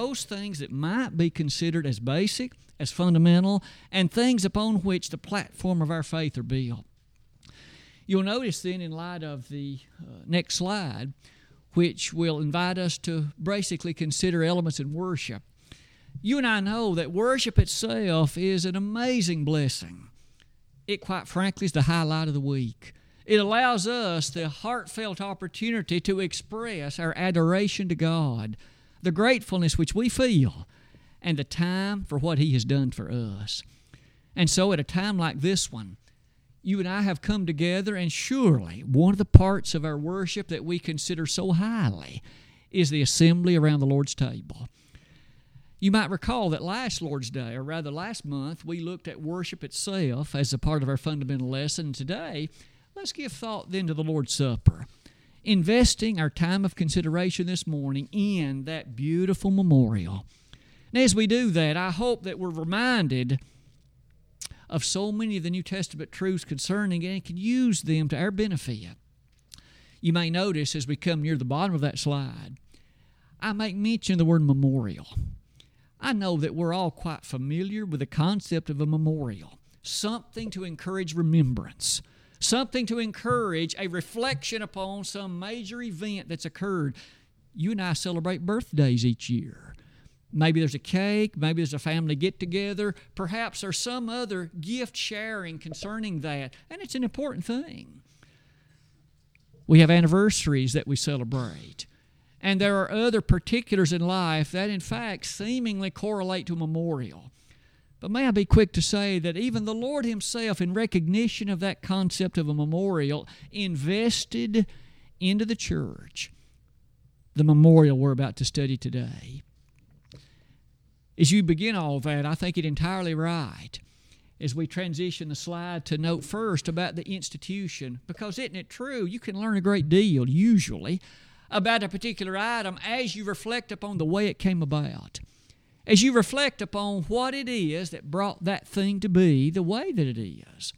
those things that might be considered as basic, as fundamental, and things upon which the platform of our faith are built. You'll notice then, in light of the uh, next slide, which will invite us to basically consider elements in worship. You and I know that worship itself is an amazing blessing. It, quite frankly, is the highlight of the week. It allows us the heartfelt opportunity to express our adoration to God, the gratefulness which we feel, and the time for what He has done for us. And so, at a time like this one, you and I have come together, and surely one of the parts of our worship that we consider so highly is the assembly around the Lord's table. You might recall that last Lord's Day, or rather last month, we looked at worship itself as a part of our fundamental lesson. Today, let's give thought then to the Lord's Supper, investing our time of consideration this morning in that beautiful memorial. And as we do that, I hope that we're reminded of so many of the New Testament truths concerning it and can use them to our benefit. You may notice as we come near the bottom of that slide, I make mention of the word memorial. I know that we're all quite familiar with the concept of a memorial, something to encourage remembrance, something to encourage a reflection upon some major event that's occurred. You and I celebrate birthdays each year. Maybe there's a cake, maybe there's a family get together, perhaps there's some other gift sharing concerning that, and it's an important thing. We have anniversaries that we celebrate. And there are other particulars in life that, in fact, seemingly correlate to memorial. But may I be quick to say that even the Lord Himself, in recognition of that concept of a memorial, invested into the church the memorial we're about to study today as you begin all that, I think it entirely right as we transition the slide to note first about the institution. Because isn't it true? You can learn a great deal, usually, about a particular item as you reflect upon the way it came about. As you reflect upon what it is that brought that thing to be the way that it is.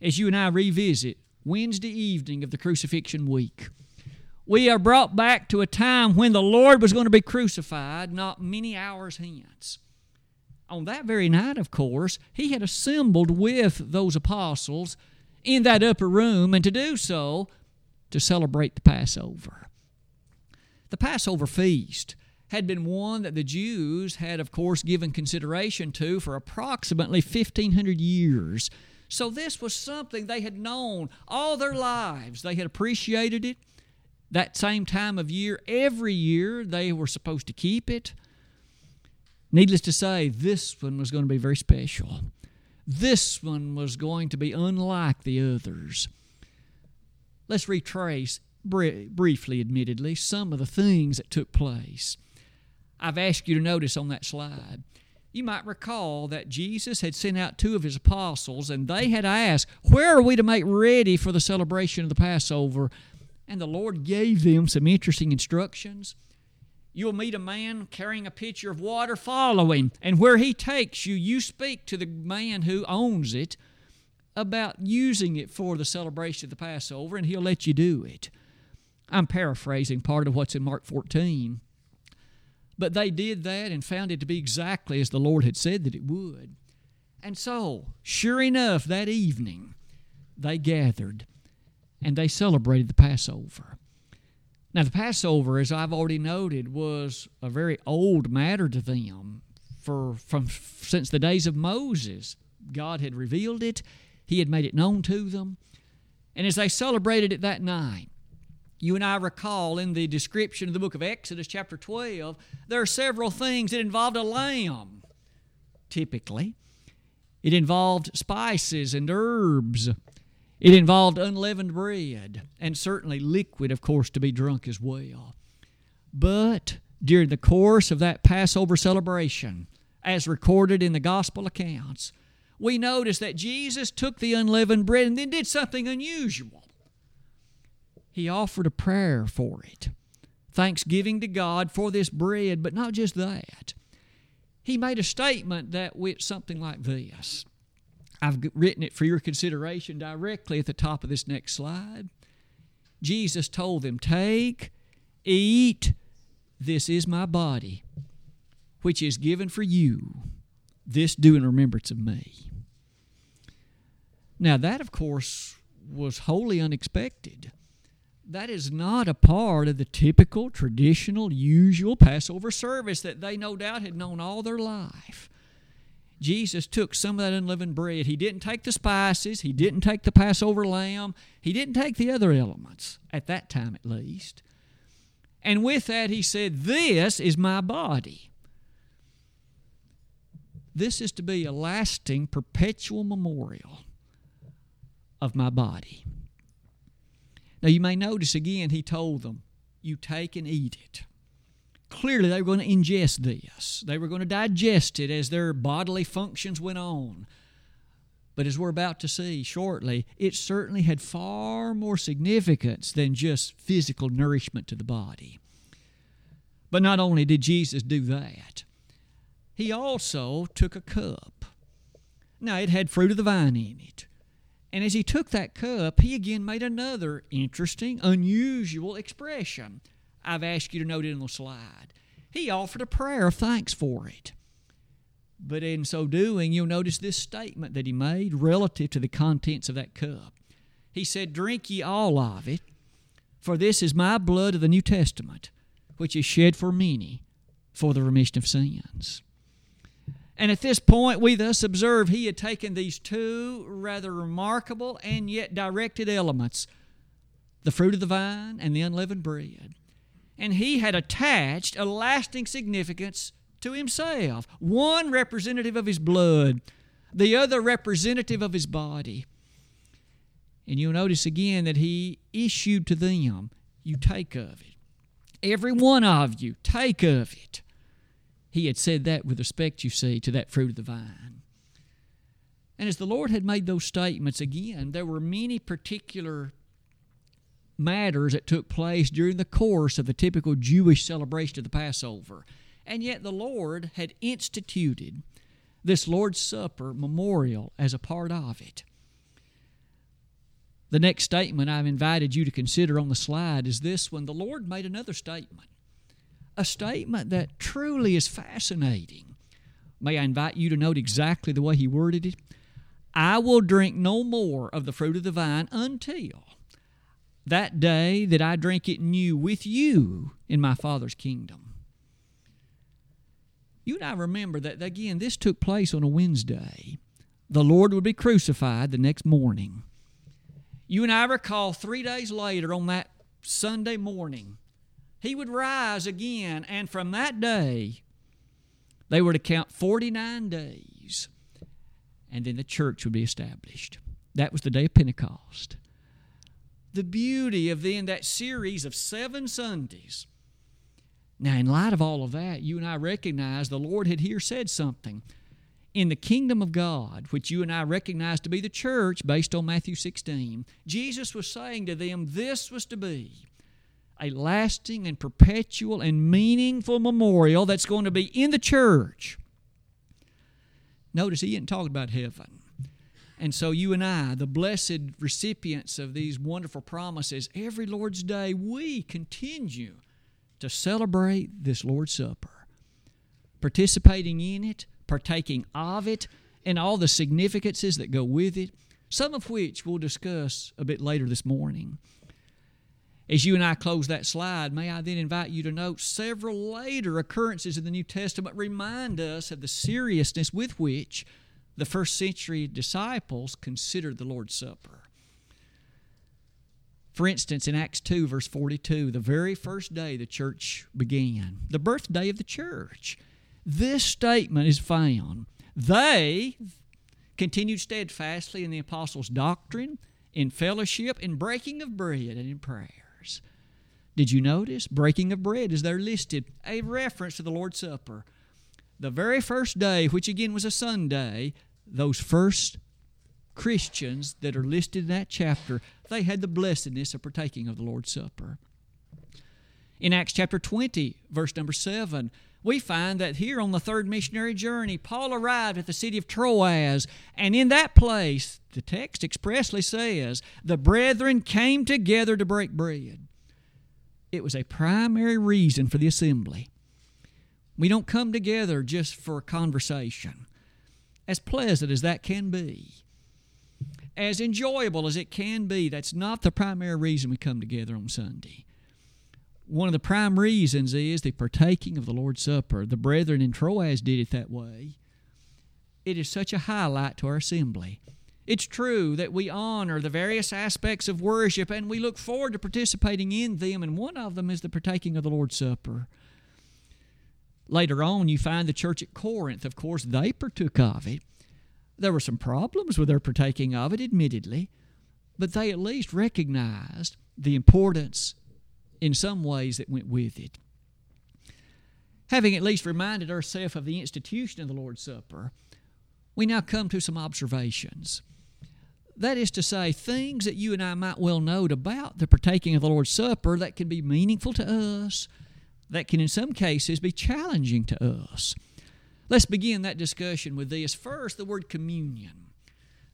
As you and I revisit Wednesday evening of the crucifixion week we are brought back to a time when the Lord was going to be crucified not many hours hence. On that very night, of course, he had assembled with those apostles in that upper room, and to do so, to celebrate the Passover. The Passover feast had been one that the Jews had, of course, given consideration to for approximately 1,500 years. So this was something they had known all their lives. They had appreciated it that same time of year, every year they were supposed to keep it. Needless to say, this one was going to be very special. This one was going to be unlike the others. Let's retrace, briefly, admittedly, some of the things that took place. I've asked you to notice on that slide. You might recall that Jesus had sent out two of his apostles, and they had asked, Where are we to make ready for the celebration of the Passover? And the Lord gave them some interesting instructions. You'll meet a man carrying a pitcher of water, following, and where he takes you, you speak to the man who owns it about using it for the celebration of the Passover, and he'll let you do it. I'm paraphrasing part of what's in Mark 14. But they did that and found it to be exactly as the Lord had said that it would. And so, sure enough, that evening, they gathered and they celebrated the Passover. Now, the Passover, as I've already noted, was a very old matter to them. For from since the days of Moses, God had revealed it; He had made it known to them, and as they celebrated it that night, you and I recall in the description of the book of Exodus, chapter 12, there are several things that involved a lamb, typically. It involved spices and herbs. It involved unleavened bread and certainly liquid, of course, to be drunk as well. But during the course of that Passover celebration, as recorded in the gospel accounts, we notice that Jesus took the unleavened bread and then did something unusual. He offered a prayer for it, thanksgiving to God for this bread, but not just that. He made a statement that went something like this I've written it for your consideration directly at the top of this next slide. Jesus told them, Take, eat, this is my body, which is given for you. This do in remembrance of me. Now, that, of course, was wholly unexpected. That is not a part of the typical, traditional, usual Passover service that they no doubt had known all their life. Jesus took some of that unleavened bread. He didn't take the spices, he didn't take the Passover lamb, he didn't take the other elements, at that time at least. And with that, he said, This is my body. This is to be a lasting, perpetual memorial of my body. Now, you may notice again, he told them, You take and eat it. Clearly, they were going to ingest this, they were going to digest it as their bodily functions went on. But as we're about to see shortly, it certainly had far more significance than just physical nourishment to the body. But not only did Jesus do that, he also took a cup. Now, it had fruit of the vine in it. And as he took that cup, he again made another interesting, unusual expression. I've asked you to note it in the slide. He offered a prayer of thanks for it. But in so doing, you'll notice this statement that he made relative to the contents of that cup. He said, Drink ye all of it, for this is my blood of the New Testament, which is shed for many for the remission of sins. And at this point, we thus observe he had taken these two rather remarkable and yet directed elements the fruit of the vine and the unleavened bread. And he had attached a lasting significance to himself one representative of his blood, the other representative of his body. And you'll notice again that he issued to them, You take of it. Every one of you, take of it. He had said that with respect, you see, to that fruit of the vine. And as the Lord had made those statements again, there were many particular matters that took place during the course of the typical Jewish celebration of the Passover. And yet the Lord had instituted this Lord's Supper memorial as a part of it. The next statement I've invited you to consider on the slide is this one. The Lord made another statement a statement that truly is fascinating. May I invite you to note exactly the way he worded it? I will drink no more of the fruit of the vine until that day that I drink it new with you in my Father's kingdom. You and I remember that, again, this took place on a Wednesday. The Lord would be crucified the next morning. You and I recall three days later on that Sunday morning, he would rise again, and from that day, they were to count 49 days, and then the church would be established. That was the day of Pentecost. The beauty of then that series of seven Sundays. Now, in light of all of that, you and I recognize the Lord had here said something. In the kingdom of God, which you and I recognize to be the church based on Matthew 16, Jesus was saying to them, This was to be a lasting and perpetual and meaningful memorial that's going to be in the church. Notice he didn't talk about heaven. And so, you and I, the blessed recipients of these wonderful promises, every Lord's Day, we continue to celebrate this Lord's Supper, participating in it, partaking of it, and all the significances that go with it, some of which we'll discuss a bit later this morning. As you and I close that slide, may I then invite you to note several later occurrences in the New Testament remind us of the seriousness with which the first century disciples considered the Lord's Supper. For instance, in Acts 2, verse 42, the very first day the church began, the birthday of the church, this statement is found. They continued steadfastly in the apostles' doctrine, in fellowship, in breaking of bread, and in prayer. Did you notice? Breaking of bread is there listed, a reference to the Lord's Supper. The very first day, which again was a Sunday, those first Christians that are listed in that chapter, they had the blessedness of partaking of the Lord's Supper. In Acts chapter 20, verse number 7, we find that here on the third missionary journey, Paul arrived at the city of Troas, and in that place, the text expressly says, the brethren came together to break bread. It was a primary reason for the assembly. We don't come together just for conversation. As pleasant as that can be, as enjoyable as it can be, that's not the primary reason we come together on Sunday. One of the prime reasons is the partaking of the Lord's Supper. The brethren in Troas did it that way. It is such a highlight to our assembly. It's true that we honor the various aspects of worship and we look forward to participating in them, and one of them is the partaking of the Lord's Supper. Later on, you find the church at Corinth, of course, they partook of it. There were some problems with their partaking of it, admittedly, but they at least recognized the importance in some ways that went with it. Having at least reminded ourselves of the institution of the Lord's Supper, we now come to some observations. That is to say, things that you and I might well note about the partaking of the Lord's Supper that can be meaningful to us, that can in some cases be challenging to us. Let's begin that discussion with this. First, the word communion.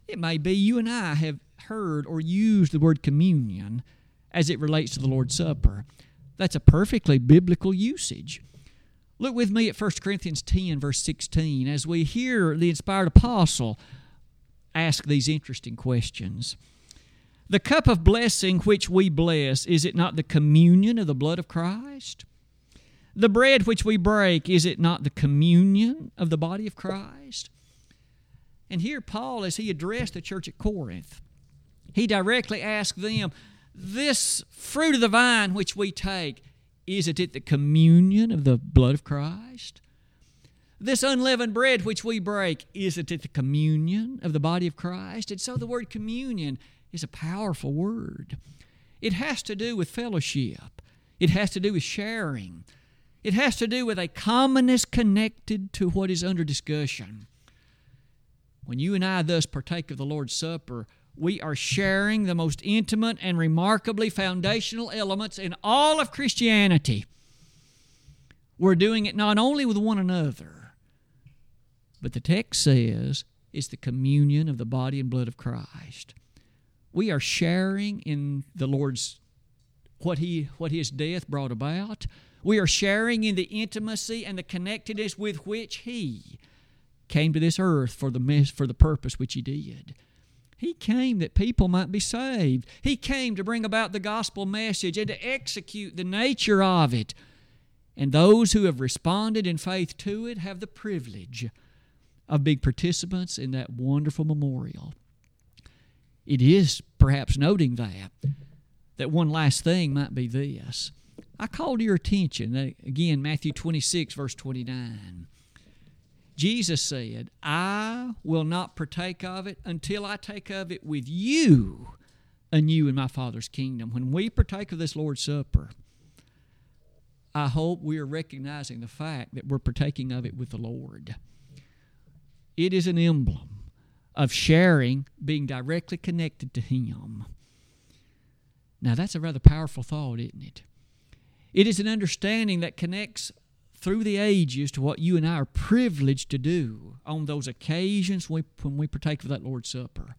It may be you and I have heard or used the word communion as it relates to the Lord's Supper. That's a perfectly biblical usage. Look with me at 1 Corinthians 10, verse 16, as we hear the inspired apostle ask these interesting questions. The cup of blessing which we bless, is it not the communion of the blood of Christ? The bread which we break, is it not the communion of the body of Christ? And here, Paul, as he addressed the church at Corinth, he directly asked them, This fruit of the vine which we take, isn't it the communion of the blood of Christ? This unleavened bread which we break, isn't it the communion of the body of Christ? And so the word communion is a powerful word. It has to do with fellowship, it has to do with sharing. It has to do with a commonness connected to what is under discussion. When you and I thus partake of the Lord's Supper, we are sharing the most intimate and remarkably foundational elements in all of Christianity. We're doing it not only with one another, but the text says it's the communion of the body and blood of Christ. We are sharing in the Lord's what he what his death brought about. We are sharing in the intimacy and the connectedness with which He came to this earth for the, for the purpose which He did. He came that people might be saved. He came to bring about the gospel message and to execute the nature of it. And those who have responded in faith to it have the privilege of being participants in that wonderful memorial. It is perhaps noting that that one last thing might be this I call to your attention, again, Matthew 26, verse 29. Jesus said, I will not partake of it until I take of it with you anew in my Father's kingdom. When we partake of this Lord's Supper, I hope we are recognizing the fact that we're partaking of it with the Lord. It is an emblem of sharing, being directly connected to Him. Now, that's a rather powerful thought, isn't it? It is an understanding that connects through the ages to what you and I are privileged to do on those occasions when we partake of that Lord's Supper.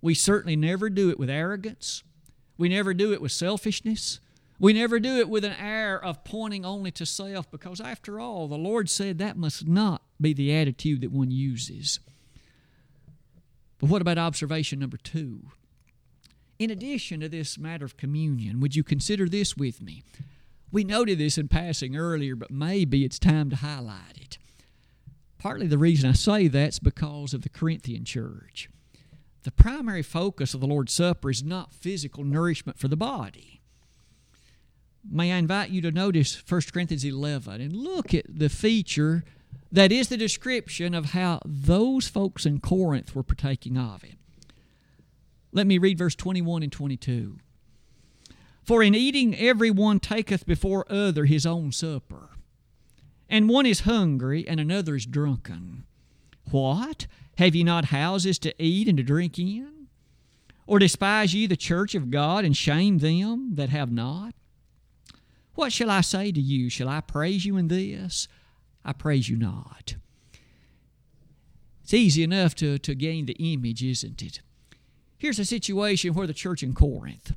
We certainly never do it with arrogance. We never do it with selfishness. We never do it with an air of pointing only to self because, after all, the Lord said that must not be the attitude that one uses. But what about observation number two? In addition to this matter of communion, would you consider this with me? We noted this in passing earlier, but maybe it's time to highlight it. Partly the reason I say that's because of the Corinthian church. The primary focus of the Lord's Supper is not physical nourishment for the body. May I invite you to notice 1 Corinthians 11 and look at the feature that is the description of how those folks in Corinth were partaking of it. Let me read verse 21 and 22. For in eating every one taketh before other his own supper, and one is hungry, and another is drunken. What? Have ye not houses to eat and to drink in? Or despise ye the church of God, and shame them that have not? What shall I say to you? Shall I praise you in this? I praise you not. It's easy enough to, to gain the image, isn't it? Here's a situation where the church in Corinth,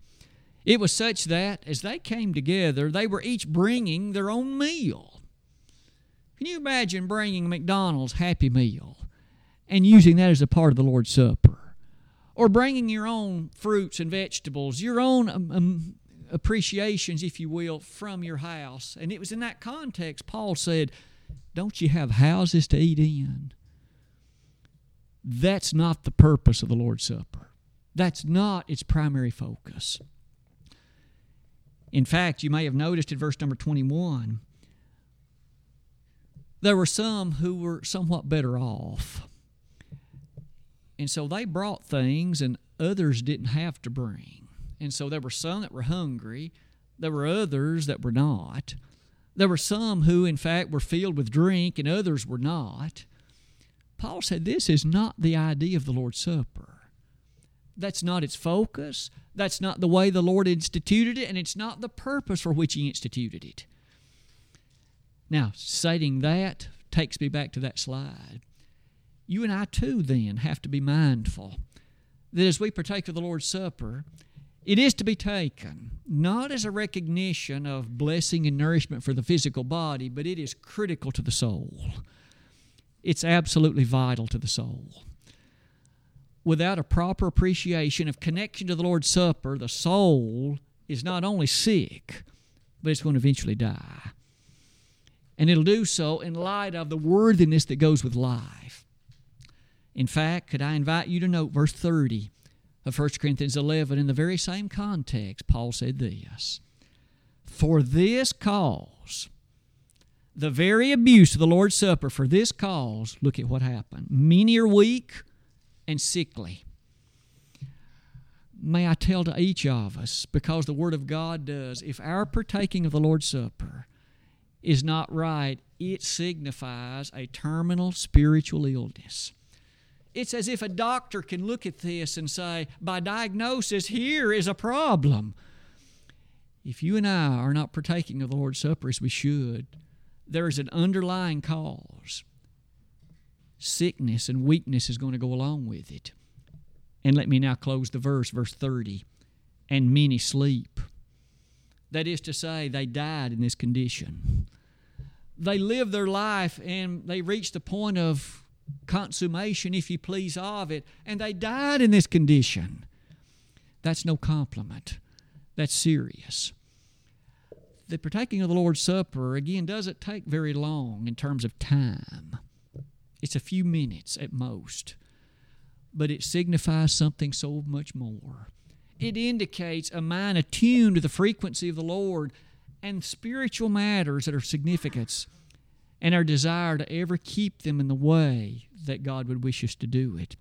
it was such that as they came together, they were each bringing their own meal. Can you imagine bringing McDonald's Happy Meal and using that as a part of the Lord's Supper? Or bringing your own fruits and vegetables, your own um, um, appreciations, if you will, from your house. And it was in that context Paul said, Don't you have houses to eat in? That's not the purpose of the Lord's Supper. That's not its primary focus. In fact, you may have noticed in verse number 21, there were some who were somewhat better off. And so they brought things and others didn't have to bring. And so there were some that were hungry, there were others that were not. There were some who, in fact, were filled with drink and others were not. Paul said this is not the idea of the Lord's Supper. That's not its focus. That's not the way the Lord instituted it, and it's not the purpose for which He instituted it. Now, stating that takes me back to that slide. You and I, too, then, have to be mindful that as we partake of the Lord's Supper, it is to be taken not as a recognition of blessing and nourishment for the physical body, but it is critical to the soul. It's absolutely vital to the soul without a proper appreciation of connection to the Lord's Supper, the soul is not only sick, but it's going to eventually die. And it'll do so in light of the worthiness that goes with life. In fact, could I invite you to note verse 30 of 1 Corinthians 11? In the very same context, Paul said this For this cause, the very abuse of the Lord's Supper, for this cause, look at what happened. Many are weak and sickly. May I tell to each of us, because the Word of God does, if our partaking of the Lord's Supper is not right, it signifies a terminal spiritual illness. It's as if a doctor can look at this and say, by diagnosis, here is a problem. If you and I are not partaking of the Lord's Supper as we should, there is an underlying cause sickness and weakness is going to go along with it. And let me now close the verse, verse 30. And many sleep. That is to say, they died in this condition. They lived their life and they reached the point of consummation, if you please, of it, and they died in this condition. That's no compliment. That's serious. The partaking of the Lord's Supper, again, doesn't take very long in terms of time. It's a few minutes at most, but it signifies something so much more. It indicates a mind attuned to the frequency of the Lord and spiritual matters that are significance and our desire to ever keep them in the way that God would wish us to do it.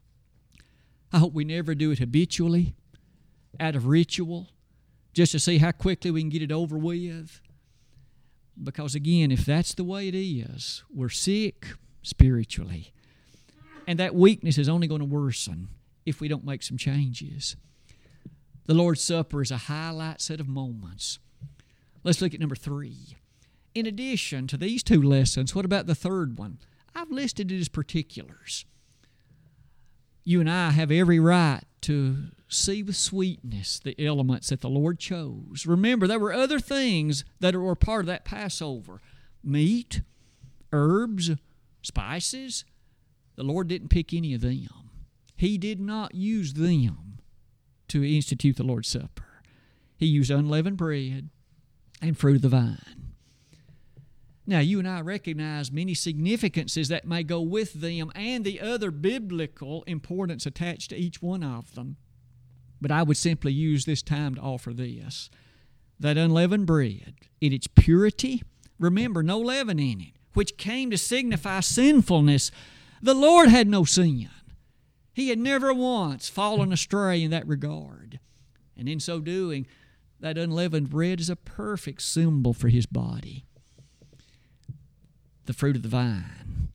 I hope we never do it habitually, out of ritual, just to see how quickly we can get it over with. Because again, if that's the way it is, we're sick, spiritually. And that weakness is only going to worsen if we don't make some changes. The Lord's Supper is a highlight set of moments. Let's look at number three. In addition to these two lessons, what about the third one? I've listed it as particulars. You and I have every right to see with sweetness the elements that the Lord chose. Remember, there were other things that were part of that Passover meat, herbs, spices, the Lord didn't pick any of them. He did not use them to institute the Lord's Supper. He used unleavened bread and fruit of the vine. Now, you and I recognize many significances that may go with them and the other biblical importance attached to each one of them. But I would simply use this time to offer this that unleavened bread in its purity, remember, no leaven in it, which came to signify sinfulness. The Lord had no sin. He had never once fallen astray in that regard. And in so doing, that unleavened bread is a perfect symbol for his body. The fruit of the vine.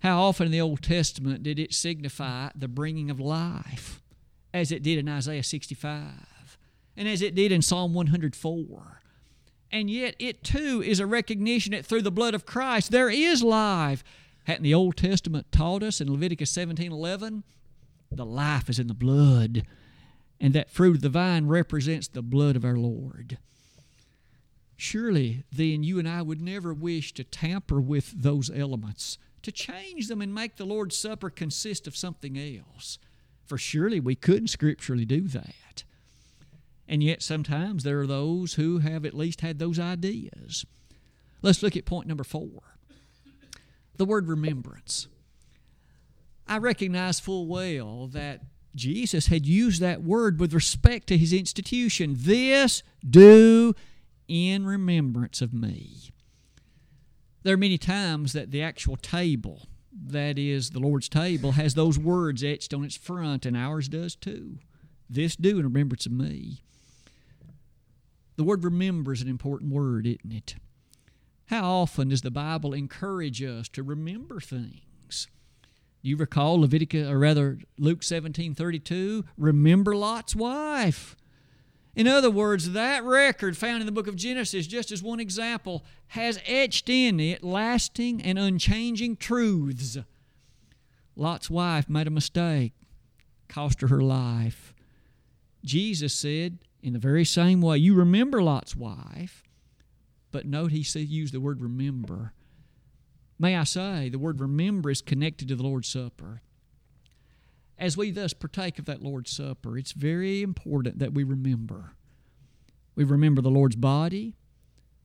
How often in the Old Testament did it signify the bringing of life, as it did in Isaiah 65, and as it did in Psalm 104? And yet it too is a recognition that through the blood of Christ there is life. Hadn't the Old Testament taught us in Leviticus 17 11? The life is in the blood, and that fruit of the vine represents the blood of our Lord. surely then you and I would never wish to tamper with those elements, to change them and make the Lord's Supper consist of something else. For surely we couldn't scripturally do that. And yet sometimes there are those who have at least had those ideas. Let's look at point number four the word remembrance. I recognize full well that Jesus had used that word with respect to his institution. This do in remembrance of me. There are many times that the actual table, that is the Lord's table, has those words etched on its front, and ours does too. This do in remembrance of me. The word remember is an important word, isn't it? How often does the Bible encourage us to remember things? You recall Leviticus, or rather Luke 17 32, remember Lot's wife. In other words, that record found in the book of Genesis, just as one example, has etched in it lasting and unchanging truths. Lot's wife made a mistake, cost her her life. Jesus said, in the very same way, you remember Lot's wife, but note he used the word remember. May I say, the word remember is connected to the Lord's Supper. As we thus partake of that Lord's Supper, it's very important that we remember. We remember the Lord's body.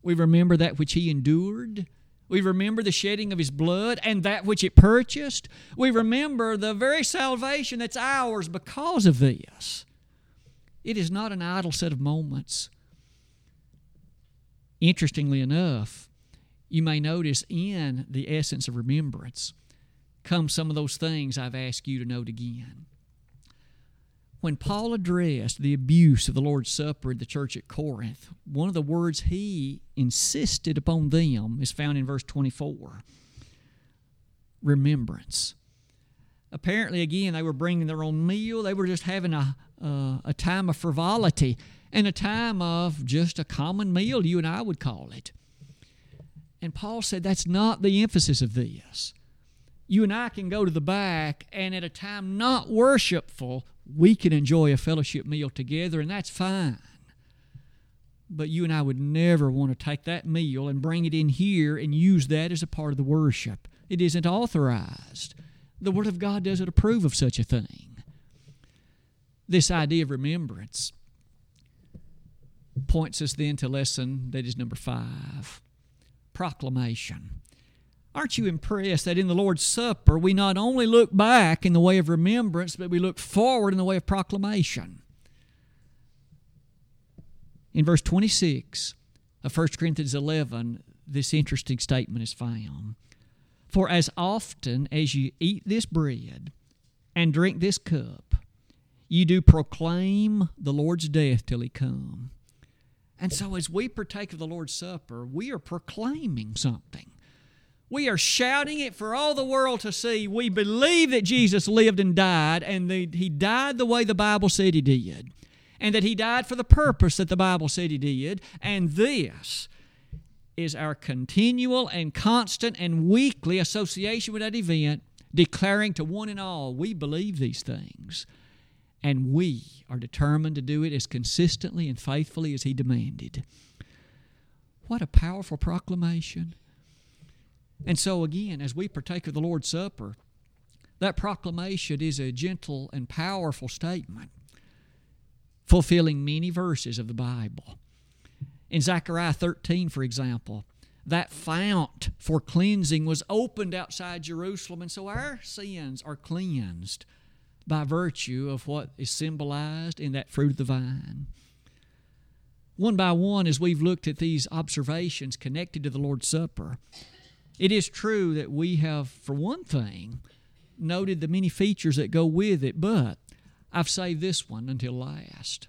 We remember that which He endured. We remember the shedding of His blood and that which it purchased. We remember the very salvation that's ours because of this. It is not an idle set of moments. Interestingly enough, you may notice in the essence of remembrance come some of those things I've asked you to note again. When Paul addressed the abuse of the Lord's Supper at the church at Corinth, one of the words he insisted upon them is found in verse 24 remembrance. Apparently, again, they were bringing their own meal. They were just having a, uh, a time of frivolity and a time of just a common meal, you and I would call it. And Paul said that's not the emphasis of this. You and I can go to the back, and at a time not worshipful, we can enjoy a fellowship meal together, and that's fine. But you and I would never want to take that meal and bring it in here and use that as a part of the worship. It isn't authorized. The Word of God doesn't approve of such a thing. This idea of remembrance points us then to lesson that is number five proclamation. Aren't you impressed that in the Lord's Supper we not only look back in the way of remembrance, but we look forward in the way of proclamation? In verse 26 of 1 Corinthians 11, this interesting statement is found. For as often as you eat this bread and drink this cup, you do proclaim the Lord's death till he come. And so, as we partake of the Lord's Supper, we are proclaiming something. We are shouting it for all the world to see. We believe that Jesus lived and died, and that He died the way the Bible said He did, and that He died for the purpose that the Bible said He did. And this is our continual and constant and weekly association with that event, declaring to one and all, we believe these things. And we are determined to do it as consistently and faithfully as He demanded. What a powerful proclamation. And so, again, as we partake of the Lord's Supper, that proclamation is a gentle and powerful statement, fulfilling many verses of the Bible. In Zechariah 13, for example, that fount for cleansing was opened outside Jerusalem, and so our sins are cleansed by virtue of what is symbolized in that fruit of the vine. One by one, as we've looked at these observations connected to the Lord's Supper, it is true that we have, for one thing, noted the many features that go with it, but I've saved this one until last.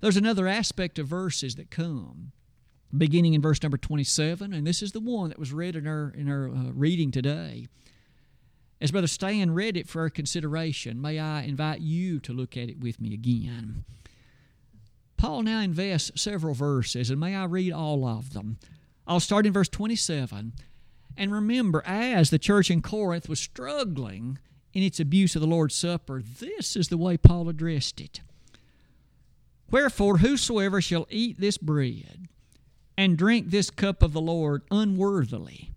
There's another aspect of verses that come, beginning in verse number 27, and this is the one that was read in our, in our uh, reading today. As Brother Stan read it for our consideration, may I invite you to look at it with me again. Paul now invests several verses, and may I read all of them. I'll start in verse 27. And remember, as the church in Corinth was struggling in its abuse of the Lord's Supper, this is the way Paul addressed it. Wherefore, whosoever shall eat this bread and drink this cup of the Lord unworthily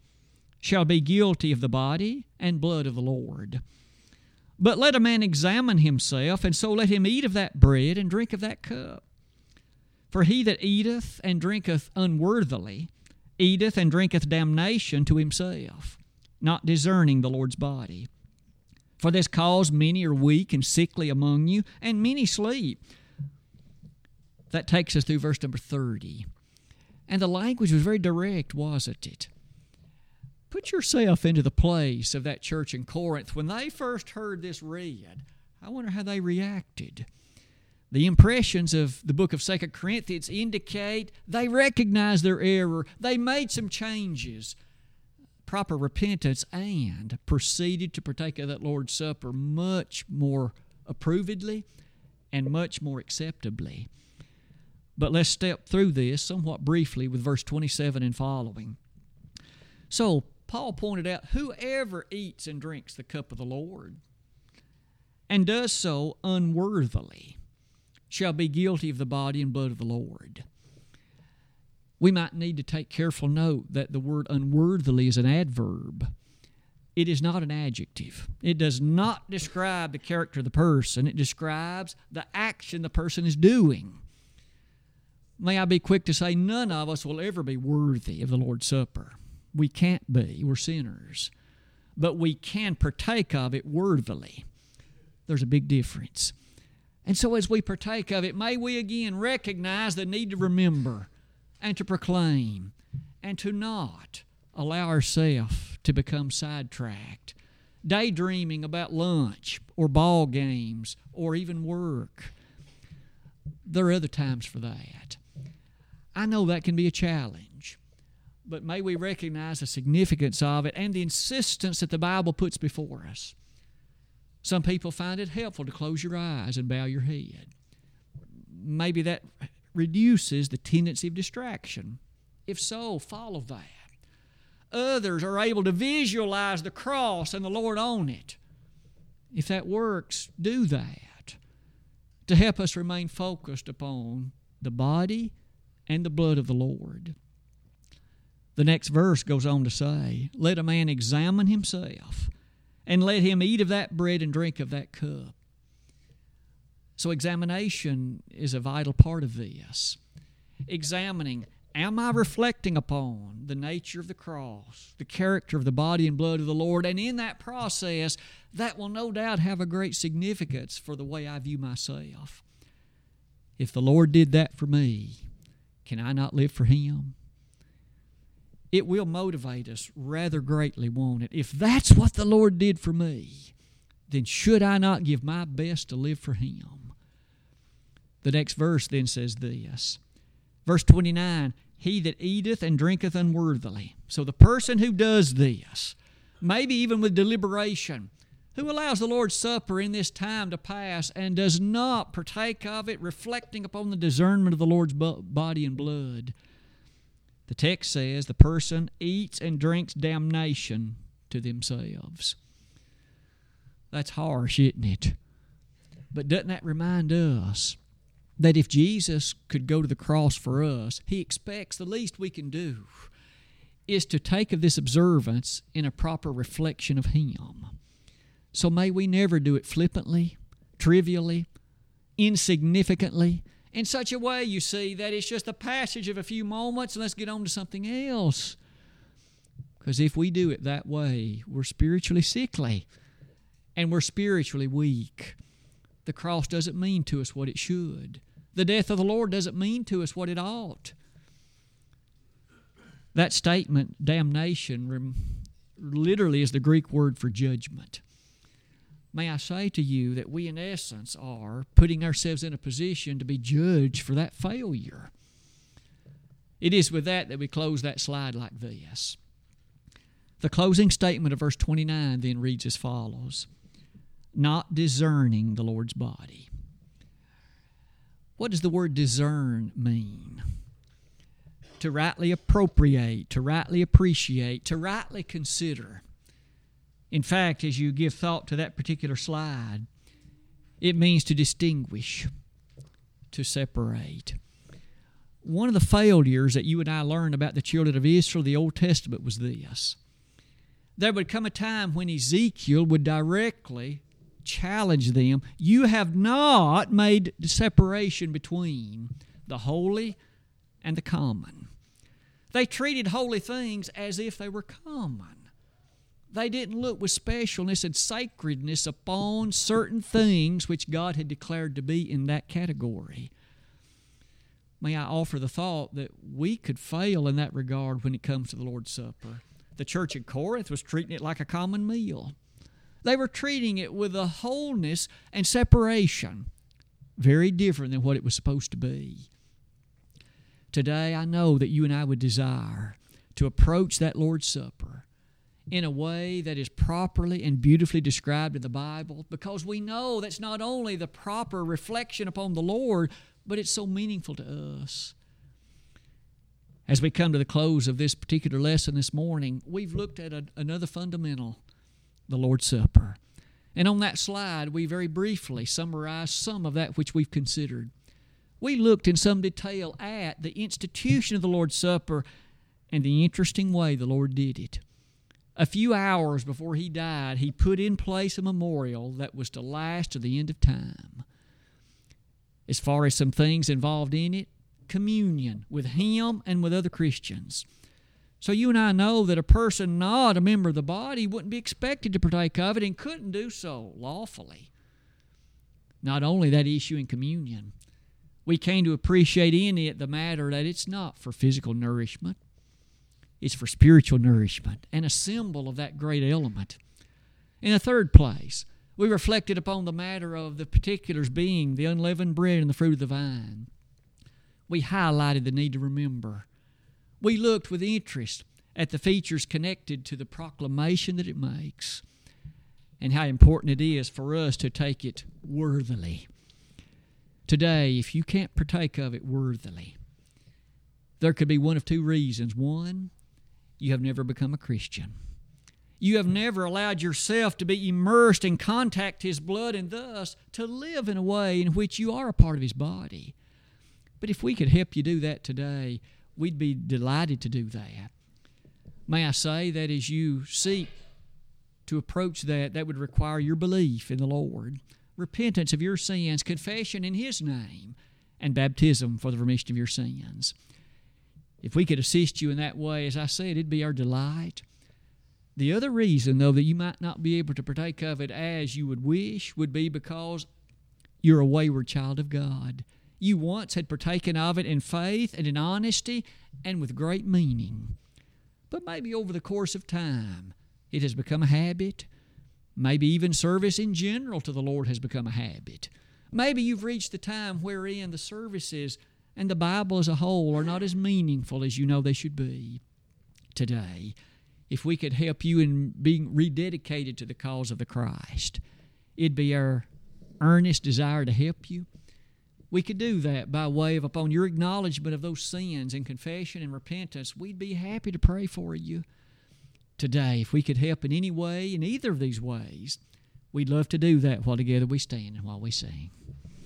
shall be guilty of the body and blood of the Lord. But let a man examine himself, and so let him eat of that bread and drink of that cup. For he that eateth and drinketh unworthily eateth and drinketh damnation to himself, not discerning the Lord's body. For this cause many are weak and sickly among you, and many sleep. That takes us through verse number 30. And the language was very direct, wasn't it? Put yourself into the place of that church in Corinth. When they first heard this read, I wonder how they reacted. The impressions of the book of Second Corinthians indicate they recognized their error, they made some changes, proper repentance, and proceeded to partake of that Lord's Supper much more approvedly and much more acceptably. But let's step through this somewhat briefly with verse 27 and following. So, Paul pointed out whoever eats and drinks the cup of the Lord and does so unworthily shall be guilty of the body and blood of the Lord. We might need to take careful note that the word unworthily is an adverb. It is not an adjective. It does not describe the character of the person, it describes the action the person is doing. May I be quick to say, none of us will ever be worthy of the Lord's Supper. We can't be. We're sinners. But we can partake of it worthily. There's a big difference. And so, as we partake of it, may we again recognize the need to remember and to proclaim and to not allow ourselves to become sidetracked, daydreaming about lunch or ball games or even work. There are other times for that. I know that can be a challenge but may we recognize the significance of it and the insistence that the Bible puts before us. Some people find it helpful to close your eyes and bow your head. Maybe that reduces the tendency of distraction. If so, follow that. Others are able to visualize the cross and the Lord on it. If that works, do that to help us remain focused upon the body and the blood of the Lord. The next verse goes on to say, Let a man examine himself, and let him eat of that bread and drink of that cup. So, examination is a vital part of this. Examining, am I reflecting upon the nature of the cross, the character of the body and blood of the Lord? And in that process, that will no doubt have a great significance for the way I view myself. If the Lord did that for me, can I not live for Him? it will motivate us rather greatly, won't it? If that's what the Lord did for me, then should I not give my best to live for Him? The next verse then says this. Verse 29 He that eateth and drinketh unworthily. So the person who does this, maybe even with deliberation, who allows the Lord's Supper in this time to pass and does not partake of it, reflecting upon the discernment of the Lord's body and blood, the text says the person eats and drinks damnation to themselves. That's harsh, isn't it? But doesn't that remind us that if Jesus could go to the cross for us, he expects the least we can do is to take of this observance in a proper reflection of him. So may we never do it flippantly, trivially, insignificantly, in such a way, you see, that it's just a passage of a few moments and let's get on to something else. Because if we do it that way, we're spiritually sickly and we're spiritually weak. The cross doesn't mean to us what it should, the death of the Lord doesn't mean to us what it ought. That statement, damnation, literally is the Greek word for judgment may I say to you that we, in essence, are putting ourselves in a position to be judged for that failure. It is with that that we close that slide like this. The closing statement of verse 29 then reads as follows Not discerning the Lord's body. What does the word discern mean? To rightly appropriate, to rightly appreciate, to rightly consider. In fact, as you give thought to that particular slide, it means to distinguish, to separate. one of the failures that you and I learned about the children of Israel, the Old Testament, was this. There would come a time when Ezekiel would directly challenge them you have not made separation between the holy and the common. They treated holy things as if they were common. They didn't look with specialness and sacredness upon certain things which God had declared to be in that category. May I offer the thought that we could fail in that regard when it comes to the Lord's Supper. The church at Corinth was treating it like a common meal. They were treating it with a wholeness and separation, very different than what it was supposed to be. Today, I know that you and I would desire to approach that Lord's Supper in a way that is properly and beautifully described in the Bible because we know that's not only the proper reflection upon the Lord, but it's so meaningful to us. As we come to the close of this particular lesson this morning, we've looked at a, another fundamental the Lord's Supper. And on that slide, we very briefly summarized some of that which we've considered. We looked in some detail at the institution of the Lord's Supper and the interesting way the Lord did it. A few hours before he died, he put in place a memorial that was to last to the end of time. As far as some things involved in it, communion with him and with other Christians. So you and I know that a person not a member of the body wouldn't be expected to partake of it and couldn't do so lawfully. Not only that issue in communion, we came to appreciate in it the matter that it's not for physical nourishment, it's for spiritual nourishment and a symbol of that great element. In the third place, we reflected upon the matter of the particulars being the unleavened bread and the fruit of the vine. We highlighted the need to remember we looked with interest at the features connected to the proclamation that it makes and how important it is for us to take it worthily. Today, if you can't partake of it worthily, there could be one of two reasons. One, you have never become a Christian. You have never allowed yourself to be immersed and contact His blood and thus to live in a way in which you are a part of His body. But if we could help you do that today, we'd be delighted to do that. May I say that as you seek to approach that, that would require your belief in the Lord, repentance of your sins, confession in His name, and baptism for the remission of your sins. If we could assist you in that way, as I said, it'd be our delight. The other reason, though, that you might not be able to partake of it as you would wish would be because you're a wayward child of God you once had partaken of it in faith and in honesty and with great meaning. But maybe over the course of time, it has become a habit. Maybe even service in general to the Lord has become a habit. Maybe you've reached the time wherein the services and the Bible as a whole are not as meaningful as you know they should be. Today, if we could help you in being rededicated to the cause of the Christ, it'd be our earnest desire to help you we could do that by way of upon your acknowledgement of those sins and confession and repentance, we'd be happy to pray for you today. If we could help in any way, in either of these ways, we'd love to do that while together we stand and while we sing.